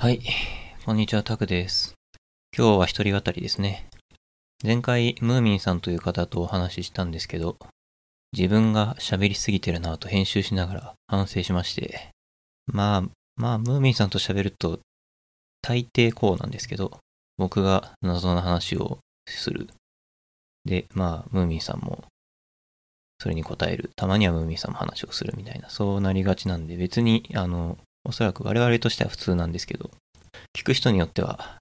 はい。こんにちは、タクです。今日は一人語りですね。前回、ムーミンさんという方とお話ししたんですけど、自分が喋りすぎてるなぁと編集しながら反省しまして、まあ、まあ、ムーミンさんと喋ると、大抵こうなんですけど、僕が謎の話をする。で、まあ、ムーミンさんも、それに答える。たまにはムーミンさんも話をするみたいな、そうなりがちなんで、別に、あの、おそらく我々としては普通なんですけど、聞く人によっては、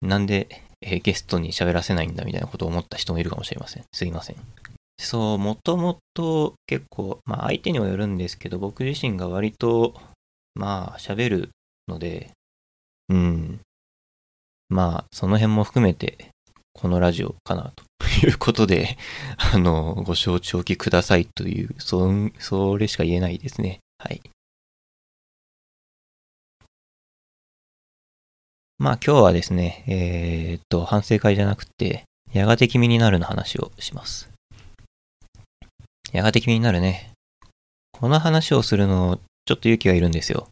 なんで、えーゲストに喋らせないんだみたいなことを思った人もいるかもしれません。すいません。そう、もともと結構、まあ相手にもよるんですけど、僕自身が割と、まあ喋るので、うん。まあ、その辺も含めて、このラジオかなということで、あの、ご承知おきくださいという、そ、それしか言えないですね。はい。まあ今日はですね、えーっと、反省会じゃなくて、やがて君になるの話をします。やがて君になるね。この話をするの、ちょっと勇気がいるんですよ。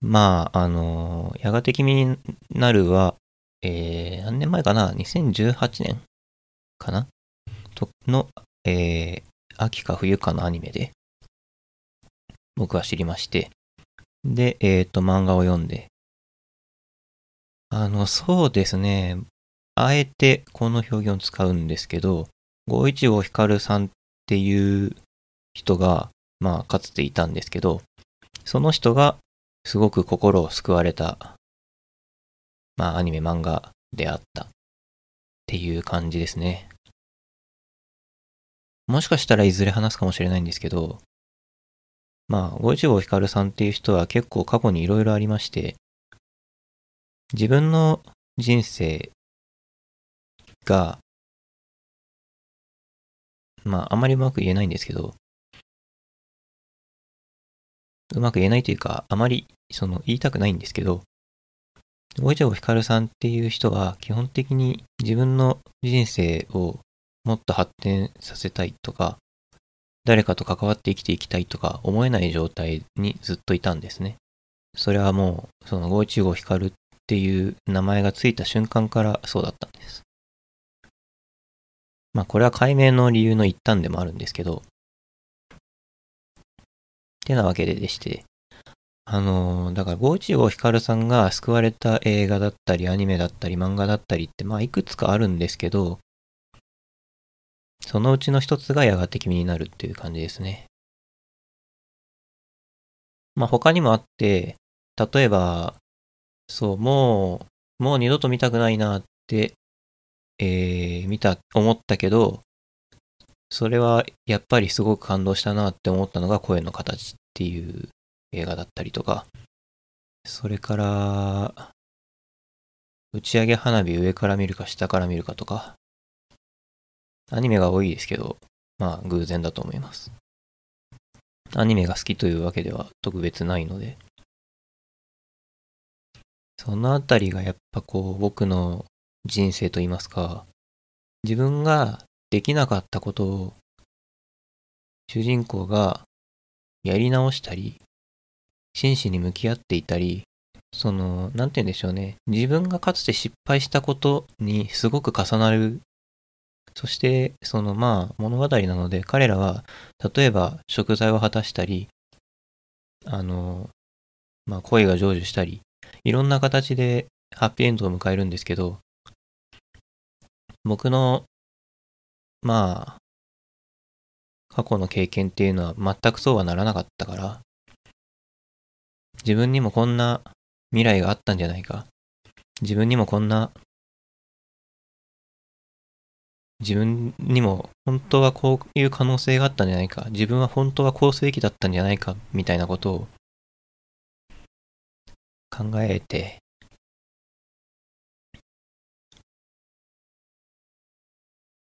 まあ、あの、やがて君になるは、えー、何年前かな ?2018 年かな？と、の、えー、秋か冬かのアニメで、僕は知りまして、で、えーっと、漫画を読んで、あの、そうですね。あえてこの表現を使うんですけど、五一五光さんっていう人が、まあ、かつていたんですけど、その人がすごく心を救われた、まあ、アニメ漫画であったっていう感じですね。もしかしたらいずれ話すかもしれないんですけど、まあ、五一五光さんっていう人は結構過去にいろいろありまして、自分の人生が、まあ、あまりうまく言えないんですけど、うまく言えないというか、あまり、その、言いたくないんですけど、五一五光さんっていう人は、基本的に自分の人生をもっと発展させたいとか、誰かと関わって生きていきたいとか思えない状態にずっといたんですね。それはもう、その五一五光っていう名前がついた瞬間からそうだったんです。まあこれは解明の理由の一端でもあるんですけど、ってなわけででして、あのだから五一五光さんが救われた映画だったりアニメだったり漫画だったりってまあいくつかあるんですけど、そのうちの一つがやがて君になるっていう感じですね。まあ他にもあって、例えば、そう、もう、もう二度と見たくないなって、えー、見た、思ったけど、それはやっぱりすごく感動したなって思ったのが声の形っていう映画だったりとか、それから、打ち上げ花火上から見るか下から見るかとか、アニメが多いですけど、まあ偶然だと思います。アニメが好きというわけでは特別ないので、そのあたりがやっぱこう僕の人生といいますか、自分ができなかったことを主人公がやり直したり、真摯に向き合っていたり、その、なんて言うんでしょうね。自分がかつて失敗したことにすごく重なる。そして、そのまあ物語なので彼らは、例えば食材を果たしたり、あの、まあ恋が成就したり、いろんな形でハッピーエンドを迎えるんですけど、僕の、まあ、過去の経験っていうのは全くそうはならなかったから、自分にもこんな未来があったんじゃないか。自分にもこんな、自分にも本当はこういう可能性があったんじゃないか。自分は本当はこうすべきだったんじゃないか、みたいなことを考えて、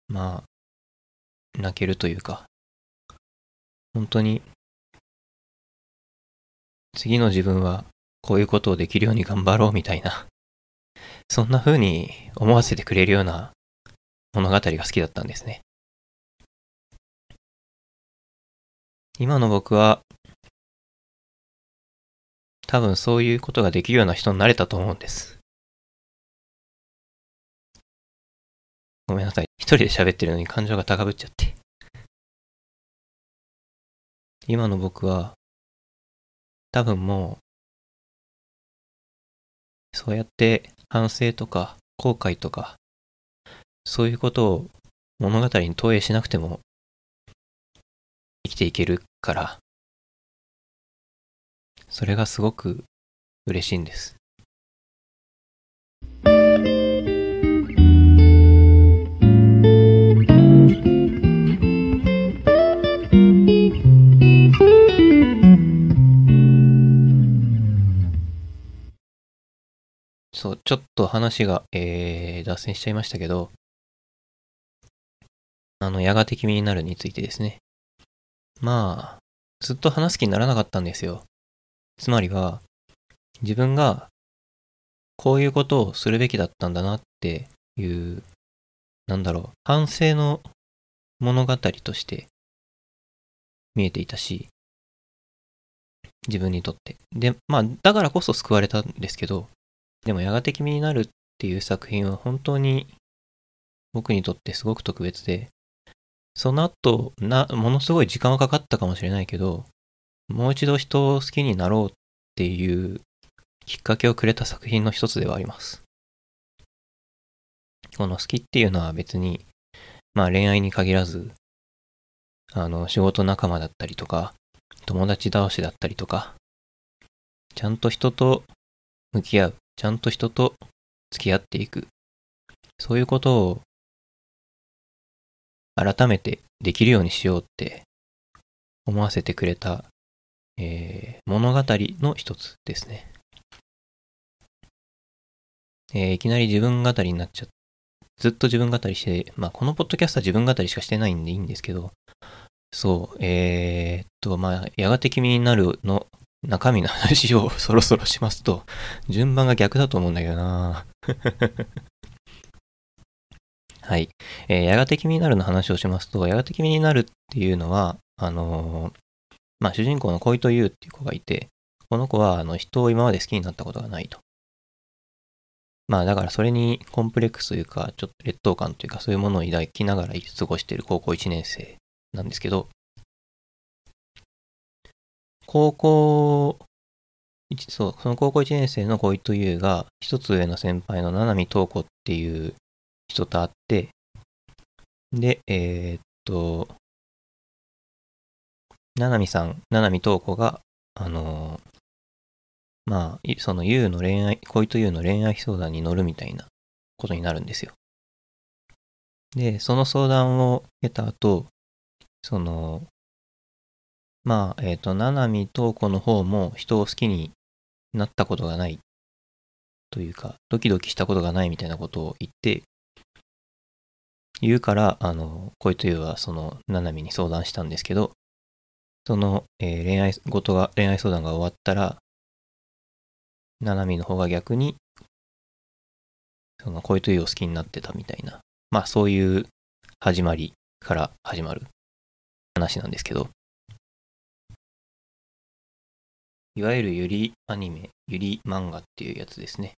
まあ、泣けるというか、本当に、次の自分はこういうことをできるように頑張ろうみたいな、そんな風に思わせてくれるような物語が好きだったんですね。今の僕は、多分そういうことができるような人になれたと思うんです。ごめんなさい。一人で喋ってるのに感情が高ぶっちゃって。今の僕は、多分もう、そうやって反省とか後悔とか、そういうことを物語に投影しなくても生きていけるから、それがすごく嬉しいんです。そう、ちょっと話が、えー、脱線しちゃいましたけど、あの、やがて君になるについてですね。まあ、ずっと話す気にならなかったんですよ。つまりは、自分が、こういうことをするべきだったんだなっていう、なんだろう、反省の物語として見えていたし、自分にとって。で、まあ、だからこそ救われたんですけど、でもやがて君になるっていう作品は本当に僕にとってすごく特別で、その後、な、ものすごい時間はかかったかもしれないけど、もう一度人を好きになろうっていうきっかけをくれた作品の一つではあります。この好きっていうのは別に、まあ恋愛に限らず、あの、仕事仲間だったりとか、友達倒しだったりとか、ちゃんと人と向き合う、ちゃんと人と付き合っていく。そういうことを改めてできるようにしようって思わせてくれた、えー、物語の一つですね。えー、いきなり自分語りになっちゃってずっと自分語りして、まあこのポッドキャストは自分語りしかしてないんでいいんですけど、そう、えー、っと、まあ、やがて君になるの中身の話を そろそろしますと、順番が逆だと思うんだけどな はい。えー、やがて君になるの話をしますと、やがて君になるっていうのは、あのー、まあ、主人公の恋というっていう子がいて、この子は、あの、人を今まで好きになったことがないと。まあ、だからそれにコンプレックスというか、ちょっと劣等感というか、そういうものを抱きながら過ごしている高校1年生なんですけど、高校、そう、その高校1年生の小糸優が、一つ上の先輩の七海東子っていう人と会って、で、えー、っと、七海さん、七海東子が、あのまあ、その優の恋愛、恋と優の恋愛相談に乗るみたいなことになるんですよ。で、その相談を得た後、その、まあ、えっ、ー、と、七海東子の方も人を好きになったことがないというか、ドキドキしたことがないみたいなことを言って、言うから、あの、恋というはその、七海に相談したんですけど、その、えー、恋愛事が、恋愛相談が終わったら、七海の方が逆に、その恋というを好きになってたみたいな、まあそういう始まりから始まる話なんですけど、いわゆるゆりアニメ、ゆり漫画っていうやつですね。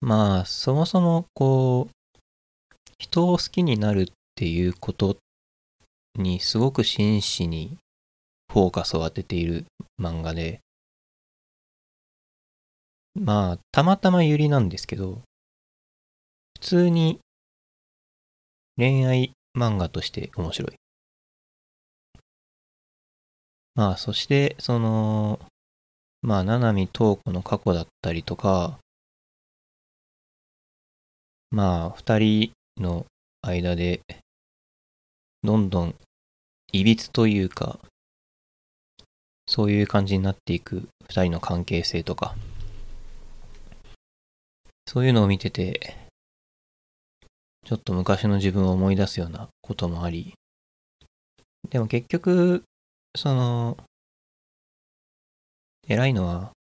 まあ、そもそもこう、人を好きになるっていうことっにすごく真摯にフォーカスを当てている漫画で、まあ、たまたまゆりなんですけど、普通に恋愛漫画として面白い。まあ、そして、その、まあ、七海東子の過去だったりとか、まあ、二人の間で、どんどん、いびつというか、そういう感じになっていく二人の関係性とか、そういうのを見てて、ちょっと昔の自分を思い出すようなこともあり、でも結局、その、偉いのは、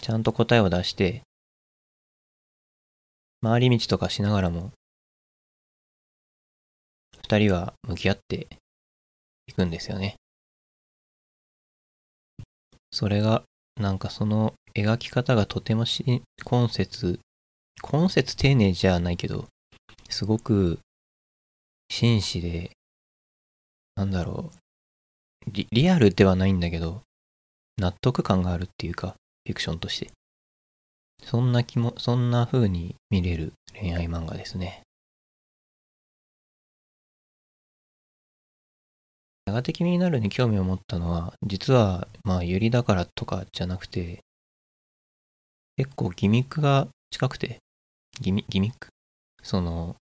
ちゃんと答えを出して、回り道とかしながらも、二人は向き合っていくんですよね。それが、なんかその描き方がとてもし、今節、今節丁寧じゃないけど、すごく真摯で、なんだろうリ、リアルではないんだけど、納得感があるっていうか、フィクションとして。そんな気も、そんな風に見れる恋愛漫画ですね。やがて君になるに興味を持ったのは、実は、まあ、ゆりだからとかじゃなくて、結構ギミックが近くて、ギミギミック？その、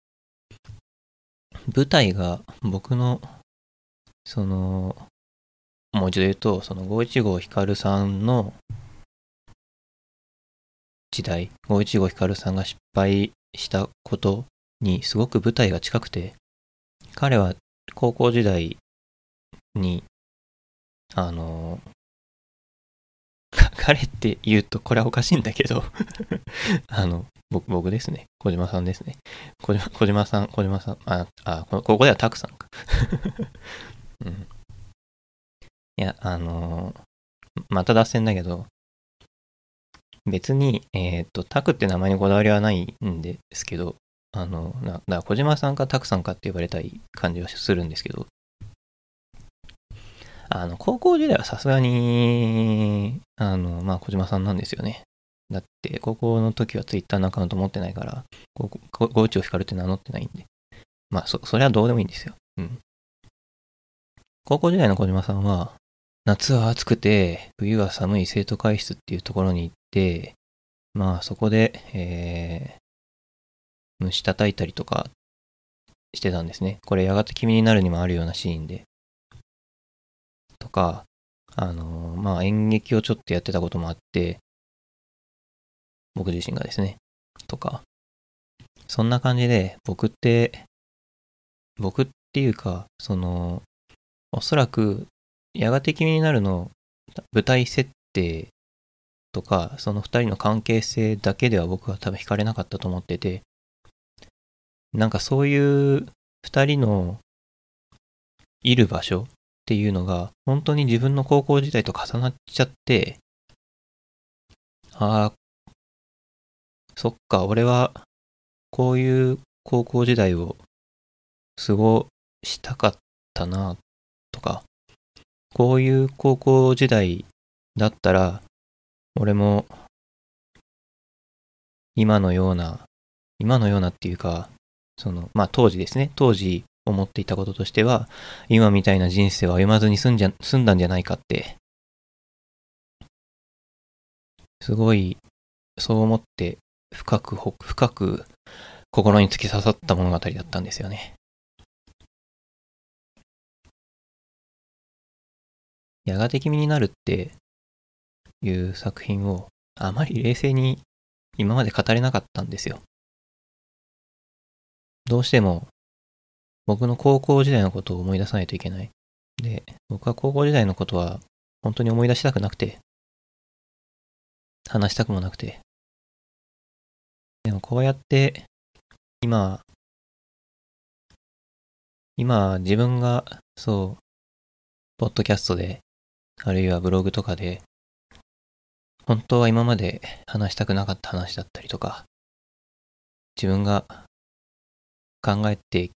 舞台が僕の、その、もう一度言うと、その515光さんの時代、515光さんが失敗したことにすごく舞台が近くて、彼は高校時代に、あの、彼って言うとこれはおかしいんだけど あの、僕、ですね。小島さんですね。小島、小島さん、小島さん、あ、あ、ここではタクさんか うん。いや、あのまた脱線だけど、別に、えっ、ー、と、タクって名前にこだわりはないんですけど、あの、だから小島さんかタクさんかって呼ばれたい感じはするんですけど、あの、高校時代はさすがに、あの、まあ、小島さんなんですよね。だって、高校の時はツイッターのアカウント持ってないから、ゴ内を光るって名乗ってないんで。まあ、そ、それはどうでもいいんですよ。うん。高校時代の小島さんは、夏は暑くて、冬は寒い生徒会室っていうところに行って、まあ、そこで、えー、虫叩いたりとかしてたんですね。これ、やがて君になるにもあるようなシーンで。とか、あの、まあ、演劇をちょっとやってたこともあって、僕自身がですね、とか、そんな感じで、僕って、僕っていうか、その、おそらく、やがて君になるの舞台設定とか、その二人の関係性だけでは僕は多分惹かれなかったと思ってて、なんかそういう二人のいる場所っていうのが、本当に自分の高校時代と重なっちゃって、ああ、そっか、俺は、こういう高校時代を過ごしたかったな、とか、こういう高校時代だったら、俺も、今のような、今のようなっていうか、その、まあ当時ですね、当時、思っていたこととしては、今みたいな人生を歩まずに済んじゃ、済んだんじゃないかって、すごい、そう思って深く、深く心に突き刺さった物語だったんですよね。やがて君になるっていう作品をあまり冷静に今まで語れなかったんですよ。どうしても僕の高校時代のことを思い出さないといけない。で、僕は高校時代のことは本当に思い出したくなくて、話したくもなくて。でもこうやって、今、今自分が、そう、ポッドキャストで、あるいはブログとかで、本当は今まで話したくなかった話だったりとか、自分が考えて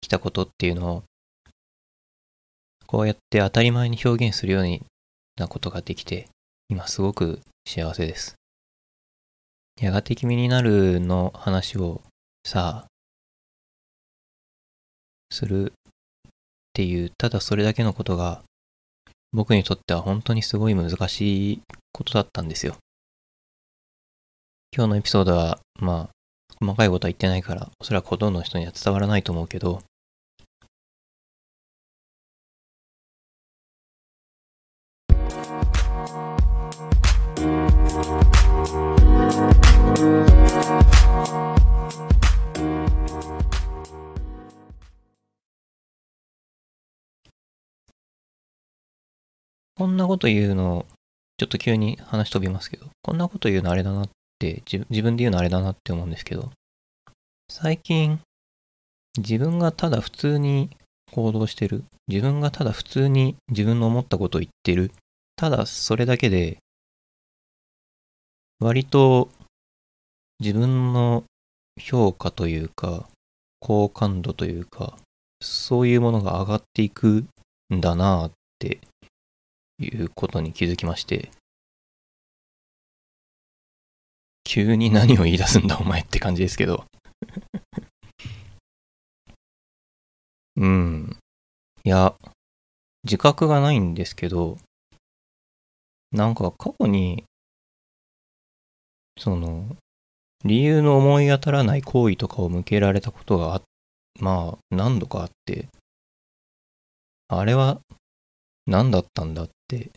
きたことっていうのを、こうやって当たり前に表現するようなことができて、今すごく幸せです。やがて君になるの話をさ、するっていう、ただそれだけのことが、僕にとっては本当にすごい難しいことだったんですよ。今日のエピソードは、まあ、細かいことは言ってないから、おそらくほとんどの人には伝わらないと思うけど、こんなこと言うの、ちょっと急に話飛びますけど、こんなこと言うのあれだなって自、分で言うのあれだなって思うんですけど、最近、自分がただ普通に行動してる、自分がただ普通に自分の思ったことを言ってるただそれだけで、割と自分の評価というか、好感度というか、そういうものが上がっていくんだなっていうことに気づきまして、急に何を言い出すんだお前って感じですけど。うん。いや、自覚がないんですけど、なんか過去に、その、理由の思い当たらない行為とかを向けられたことがあ、まあ、何度かあって、あれは何だったんだっって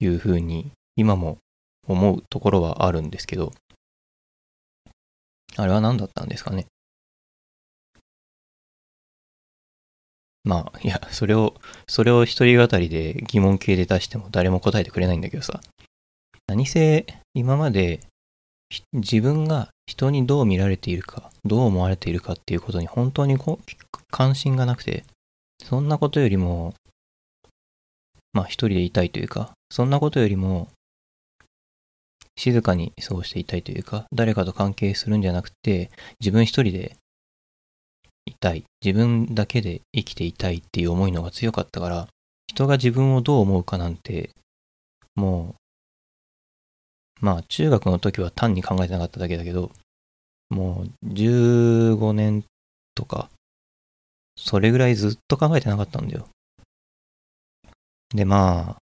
いうふうに今も思うところはあるんですけど、あれは何だったんですかね？まあ、いや、それを、それを一人語りで疑問形で出しても誰も答えてくれないんだけどさ。何せ、今まで自分が人にどう見られているか、どう思われているかっていうことに本当に関心がなくて、そんなことよりも、まあ一人でいたいというか、そんなことよりも、静かに過ごしていたいというか、誰かと関係するんじゃなくて、自分一人でいたい。自分だけで生きていたいっていう思いのが強かったから、人が自分をどう思うかなんて、もう、まあ中学の時は単に考えてなかっただけだけど、もう15年とか、それぐらいずっと考えてなかったんだよ。で、ま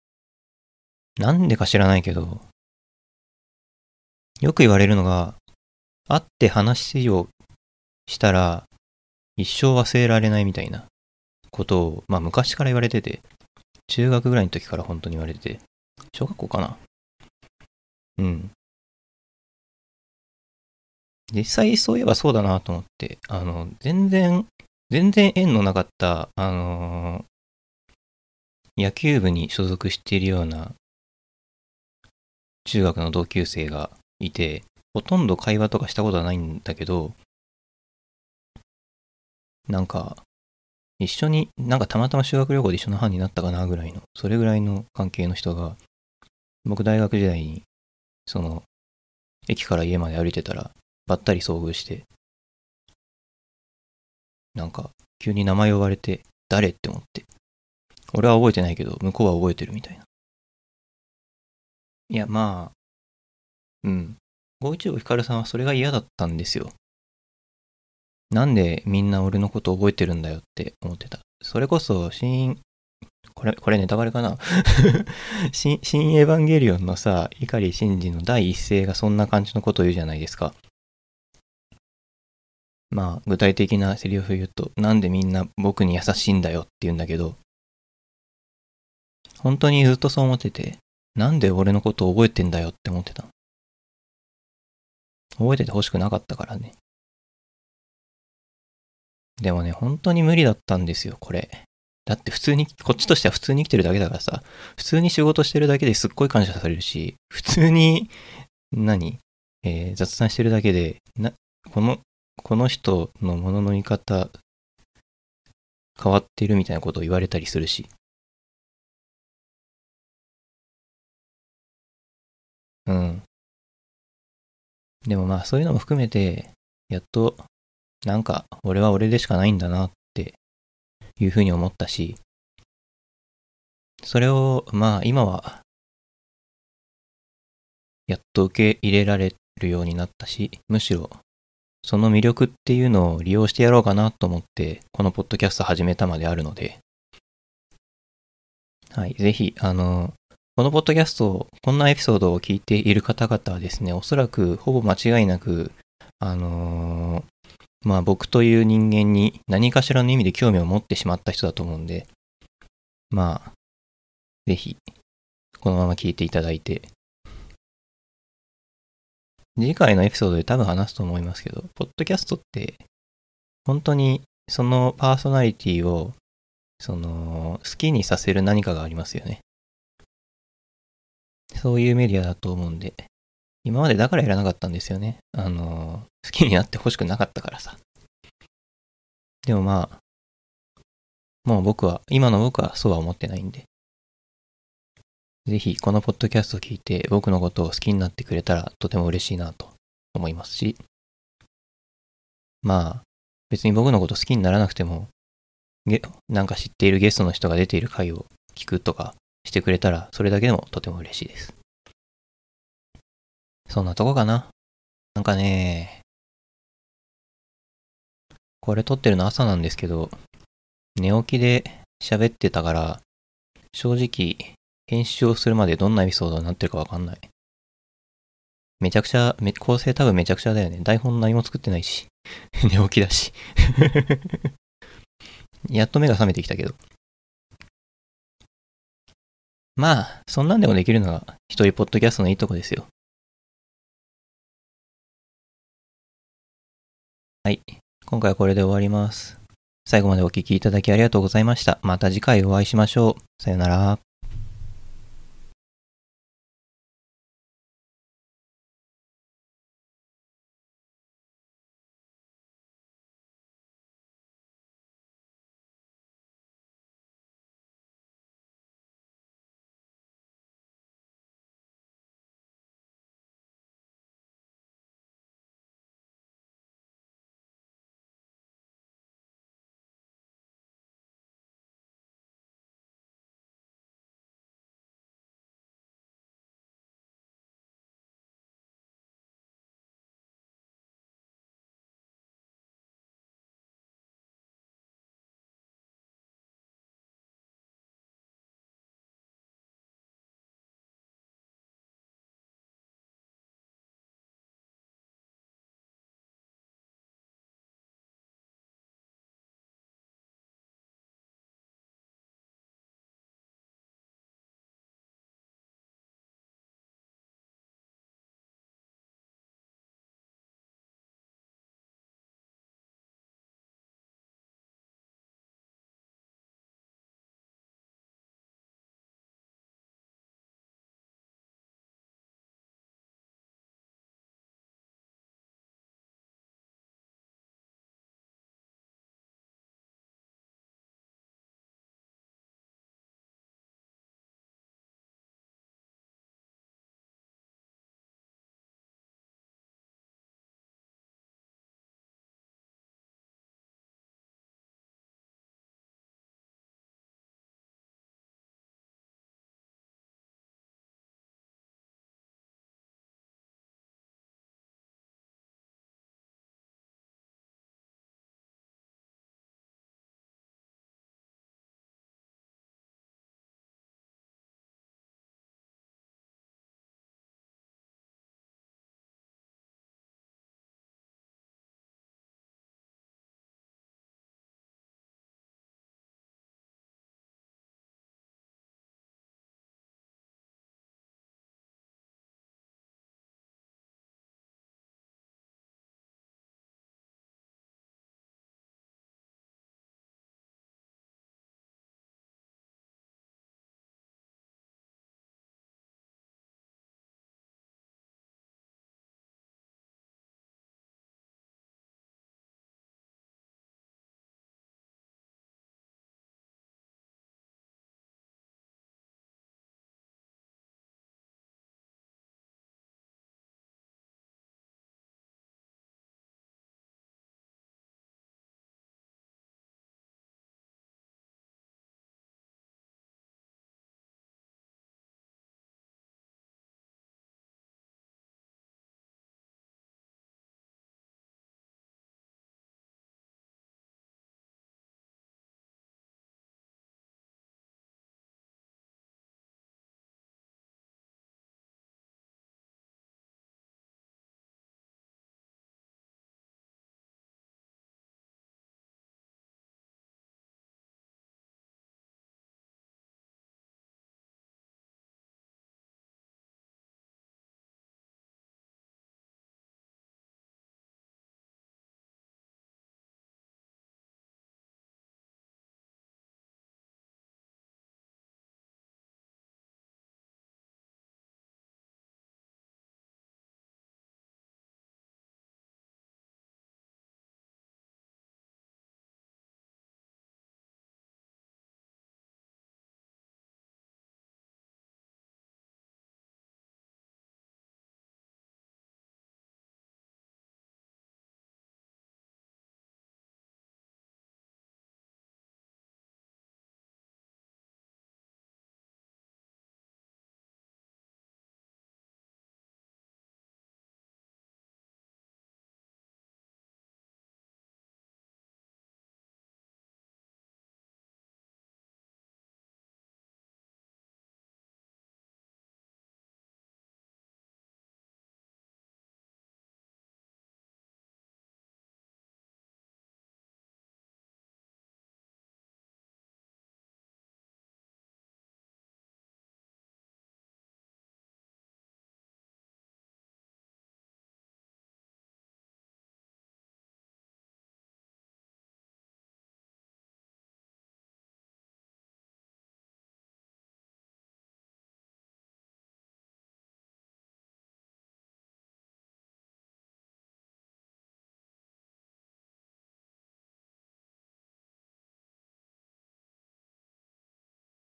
あ、なんでか知らないけど、よく言われるのが、会って話をしたら、一生忘れられないみたいなことを、まあ昔から言われてて、中学ぐらいの時から本当に言われてて、小学校かなうん。実際そういえばそうだなと思って、あの、全然、全然縁のなかった、あの野球部に所属しているような中学の同級生がいて、ほとんど会話とかしたことはないんだけど、なんか、一緒に、なんかたまたま修学旅行で一緒の班になったかなぐらいの、それぐらいの関係の人が、僕大学時代に、その、駅から家まで歩いてたら、ばったり遭遇して、なんか、急に名前呼ばれて、誰って思って。俺は覚えてないけど、向こうは覚えてるみたいな。いや、まあ、うん。五一五ひかるさんはそれが嫌だったんですよ。なんでみんな俺のこと覚えてるんだよって思ってた。それこそ、新、これ、これネタバレかな？新、新エヴァンゲリオンのさ、碇シンジの第一声がそんな感じのことを言うじゃないですか。まあ、具体的なセリフ言うと、なんでみんな僕に優しいんだよって言うんだけど、本当にずっとそう思ってて、なんで俺のこと覚えてんだよって思ってた。覚えてて欲しくなかったからね。でもね、本当に無理だったんですよ、これ。だって普通に、こっちとしては普通に生きてるだけだからさ、普通に仕事してるだけですっごい感謝されるし、普通に、何？えー雑談してるだけで、な、この、この人のものの見方、変わってるみたいなことを言われたりするし。うん。でもまあそういうのも含めて、やっと、なんか、俺は俺でしかないんだなっていうふうに思ったし、それを、まあ今は、やっと受け入れられるようになったし、むしろ、その魅力っていうのを利用してやろうかなと思って、このポッドキャスト始めたまであるので、はい、ぜひ、あの、このポッドキャスト、こんなエピソードを聞いている方々はですね、おそらくほぼ間違いなく、あのーまあ僕という人間に何かしらの意味で興味を持ってしまった人だと思うんで、まあ、ぜひ、このまま聞いていただいて、次回のエピソードで多分話すと思いますけど、ポッドキャストって、本当にそのパーソナリティを、その、好きにさせる何かがありますよね。そういうメディアだと思うんで、今までだからやらなかったんですよね。あの、好きになってほしくなかったからさ。でもまあ、もう僕は、今の僕はそうは思ってないんで。ぜひこのポッドキャストを聞いて僕のことを好きになってくれたらとても嬉しいなと思いますし、まあ、別に僕のこと好きにならなくても、なんか知っているゲストの人が出ている回を聞くとかしてくれたら、それだけでもとても嬉しいです。そんなとこかな。なんかね、これ撮ってるの朝なんですけど、寝起きで喋ってたから、正直、編集をするまでどんなエピソードになってるかわかんない。めちゃくちゃ、構成多分めちゃくちゃだよね。台本何も作ってないし。寝起きだし やっと目が覚めてきたけど。まあ、そんなんでもできるのが一人ポッドキャストのいいとこですよ。はい。今回はこれで終わります。最後までお聴きいただきありがとうございました。また次回お会いしましょう。さよなら。